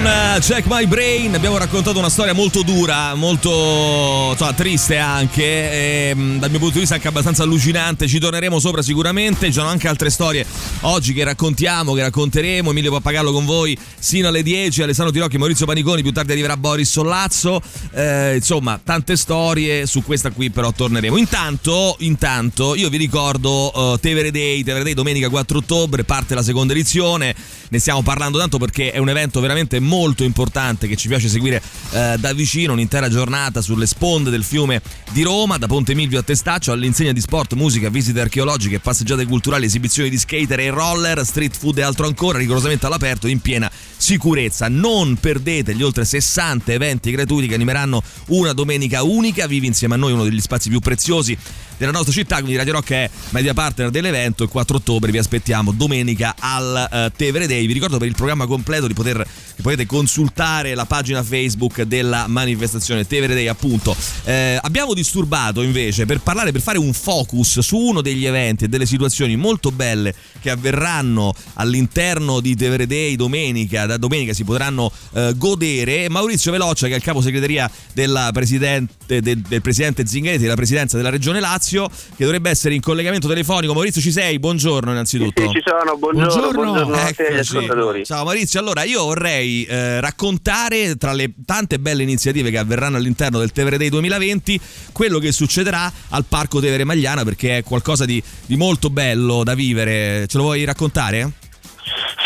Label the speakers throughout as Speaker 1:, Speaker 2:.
Speaker 1: Uh, Check My Brain, abbiamo raccontato una storia molto dura, molto insomma, triste anche, e, mm, dal mio punto di vista anche abbastanza allucinante, ci torneremo sopra sicuramente, ci sono anche altre storie oggi che raccontiamo, che racconteremo, Emilio Pappagallo con voi sino alle 10, Alessandro Tirocchi, Maurizio Paniconi, più tardi arriverà Boris Sollazzo, eh, insomma tante storie, su questa qui però torneremo. Intanto, intanto io vi ricordo uh, Tevere Day, Tevere Day domenica 4 ottobre, parte la seconda edizione, ne stiamo parlando tanto perché è un evento veramente molto importante che ci piace seguire eh, da vicino, un'intera giornata sulle sponde del fiume di Roma, da Ponte Milvio a Testaccio, all'insegna di sport, musica, visite archeologiche, passeggiate culturali, esibizioni di skater e roller, street food e altro ancora, rigorosamente all'aperto in piena sicurezza. Non perdete gli oltre 60 eventi gratuiti che animeranno una domenica unica, vivi insieme a noi uno degli spazi più preziosi della nostra città, quindi Radio Rock è media partner dell'evento. Il 4 ottobre vi aspettiamo domenica al uh, Tevere Day. Vi ricordo per il programma completo di poter potete consultare la pagina Facebook della manifestazione Tevere Day, appunto. Eh, abbiamo disturbato invece per parlare, per fare un focus su uno degli eventi e delle situazioni molto belle che avverranno all'interno di Tevere Day domenica. Da domenica si potranno eh, godere. Maurizio Velocia, che è il capo segreteria presidente, del, del presidente Zingaretti della presidenza della regione Lazio, che dovrebbe essere in collegamento telefonico. Maurizio, ci sei? Buongiorno innanzitutto.
Speaker 2: Sì, sì ci sono, buongiorno, buongiorno, buongiorno a te agli ascoltatori.
Speaker 1: Ciao Maurizio, allora io vorrei eh, raccontare tra le tante belle iniziative che avverranno all'interno del Tevere Day 2020 quello che succederà al Parco Tevere Magliana perché è qualcosa di, di molto bello da vivere. Ce lo vuoi raccontare?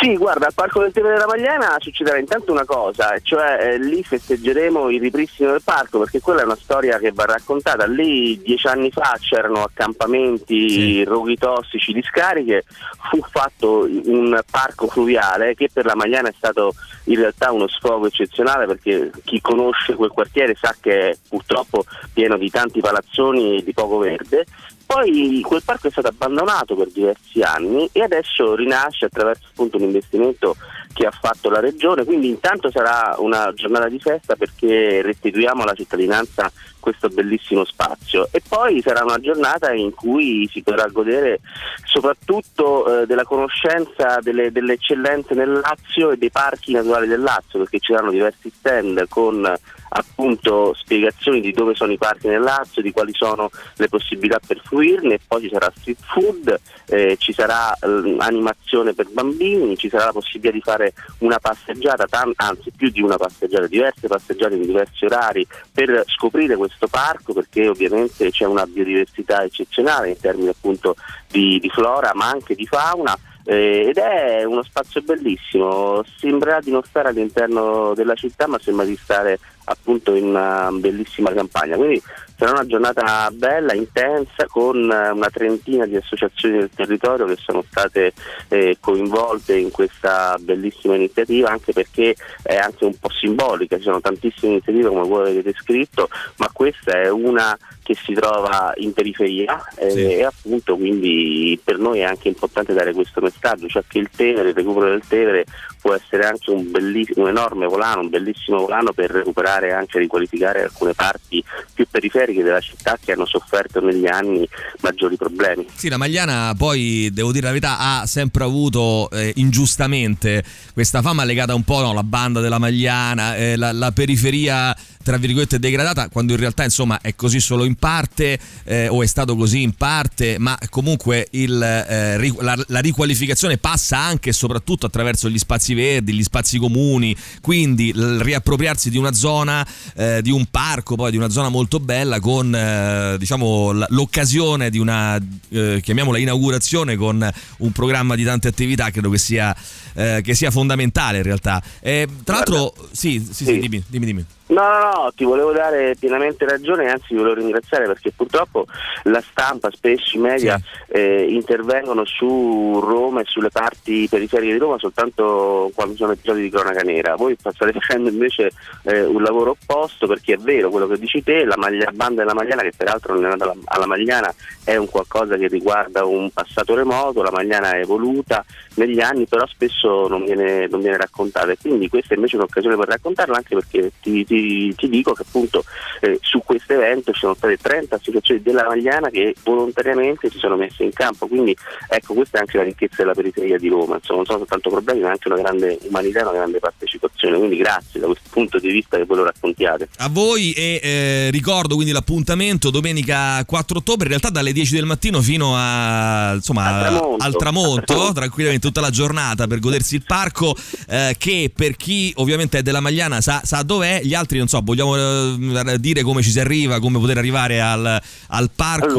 Speaker 2: Sì, guarda, al Parco del Tevere della Magliana succederà intanto una cosa, cioè eh, lì festeggeremo il ripristino del parco perché quella è una storia che va raccontata. Lì dieci anni fa c'erano accampamenti, sì. roghi tossici, discariche, fu fatto un parco fluviale che per la Magliana è stato in realtà uno sfogo eccezionale perché chi conosce quel quartiere sa che è purtroppo pieno di tanti palazzoni e di poco verde poi quel parco è stato abbandonato per diversi anni e adesso rinasce attraverso appunto un investimento che ha fatto la regione, quindi intanto sarà una giornata di festa perché restituiamo alla cittadinanza questo bellissimo spazio. E poi sarà una giornata in cui si potrà godere soprattutto eh, della conoscenza delle, delle, eccellenze nel Lazio e dei parchi naturali del Lazio perché ci saranno diversi stand con appunto spiegazioni di dove sono i parchi nel Lazio, di quali sono le possibilità per fruirne poi ci sarà street food, eh, ci sarà eh, animazione per bambini, ci sarà la possibilità di fare una passeggiata, tam- anzi più di una passeggiata, diverse passeggiate in diversi orari per scoprire questo parco perché ovviamente c'è una biodiversità eccezionale in termini appunto di, di flora ma anche di fauna eh, ed è uno spazio bellissimo, sembrerà di non stare all'interno della città ma sembra di stare appunto in una bellissima campagna. Quindi sarà una giornata bella, intensa, con una trentina di associazioni del territorio che sono state eh, coinvolte in questa bellissima iniziativa, anche perché è anche un po' simbolica, ci sono tantissime iniziative come voi avete scritto, ma questa è una che si trova in periferia eh, sì. e appunto quindi per noi è anche importante dare questo messaggio, cioè che il Tevere, il recupero del Tevere può essere anche un, un enorme volano, un bellissimo volano per recuperare e anche riqualificare alcune parti più periferiche della città che hanno sofferto negli anni maggiori problemi.
Speaker 1: Sì, la Magliana poi, devo dire la verità, ha sempre avuto eh, ingiustamente questa fama legata un po' no, alla banda della Magliana, eh, la, la periferia tra virgolette degradata quando in realtà insomma è così solo in parte eh, o è stato così in parte ma comunque il, eh, la, la, riqualificazione passa anche e soprattutto attraverso gli spazi verdi gli spazi comuni quindi il riappropriarsi di una zona eh, di un parco poi di una zona molto bella con eh, diciamo l'occasione di una eh, chiamiamola inaugurazione con un programma di tante attività credo che sia, eh, che sia fondamentale in realtà tra l'altro sì, sì, sì, dimmi, dimmi, dimmi.
Speaker 2: No, no, no, ti volevo dare pienamente ragione, anzi ti volevo ringraziare perché purtroppo la stampa, spesso i media sì. eh, intervengono su Roma e sulle parti periferiche di Roma soltanto quando sono episodi di cronaca nera. Voi state facendo invece eh, un lavoro opposto perché è vero quello che dici te, la maglia, banda della Magliana che peraltro non è nata alla Magliana è un qualcosa che riguarda un passato remoto, la Magliana è evoluta negli anni però spesso non viene, non viene raccontata e quindi questa è invece un'occasione per raccontarla anche perché ti, ti ti, ti dico che appunto eh, su questo evento ci sono state 30 associazioni della Magliana che volontariamente si sono messe in campo, quindi ecco questa è anche la ricchezza della periferia di Roma, insomma non sono soltanto problemi ma anche una grande umanità, una grande partecipazione, quindi grazie da questo punto di vista che voi lo raccontiate.
Speaker 1: A voi e eh, ricordo quindi l'appuntamento domenica 4 ottobre, in realtà dalle 10 del mattino fino a, insomma,
Speaker 2: al tramonto,
Speaker 1: al tramonto. tranquillamente tutta la giornata per godersi il parco eh, che per chi ovviamente è della Magliana sa, sa dov'è, gli altri non so, vogliamo eh, dire come ci si arriva, come poter arrivare al, al parco.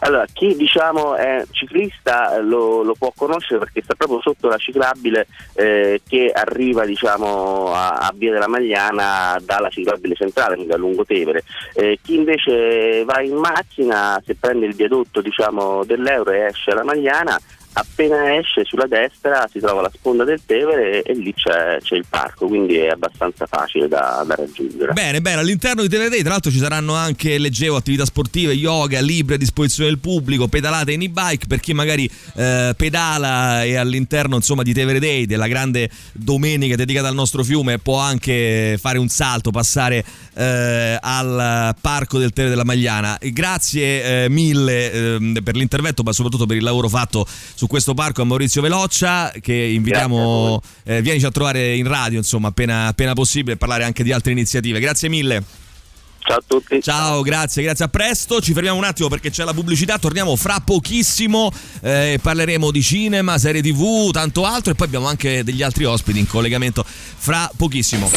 Speaker 2: Allora, chi diciamo è ciclista lo, lo, può conoscere perché sta proprio sotto la ciclabile eh, che arriva diciamo, a, a, Via della Magliana dalla ciclabile centrale, quindi a Lungotevere. Eh, chi invece va in macchina, se prende il viadotto diciamo, dell'Euro e esce alla Magliana, appena esce sulla destra si trova la sponda del Tevere e, e lì c'è, c'è, il parco, quindi è abbastanza facile da, da, raggiungere.
Speaker 1: Bene, bene, all'interno di Tevere Day tra l'altro ci saranno anche, leggevo, attività sportive, yoga, libri a disposizione del pubblico, pedalate in e-bike per chi magari eh, pedala e all'interno insomma di Tevere Day, della grande domenica dedicata al nostro fiume, può anche fare un salto, passare eh, al parco del Tevere della Magliana. Grazie eh, mille ehm, per l'intervento, ma soprattutto per il lavoro fatto su su questo parco a Maurizio Veloccia che invitiamo, eh, vienici a trovare in radio insomma appena, appena possibile e parlare anche di altre iniziative. Grazie mille.
Speaker 2: Ciao a tutti.
Speaker 1: Ciao, grazie, grazie a presto. Ci fermiamo un attimo perché c'è la pubblicità. Torniamo fra pochissimo. Eh, parleremo di cinema, serie TV, tanto altro. E poi abbiamo anche degli altri ospiti in collegamento fra pochissimo.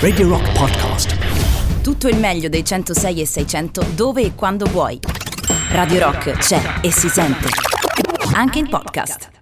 Speaker 3: Radio Rock Podcast.
Speaker 4: Tutto il meglio dei 106 e 600 dove e quando vuoi. Radio Rock c'è e si sente anche in podcast.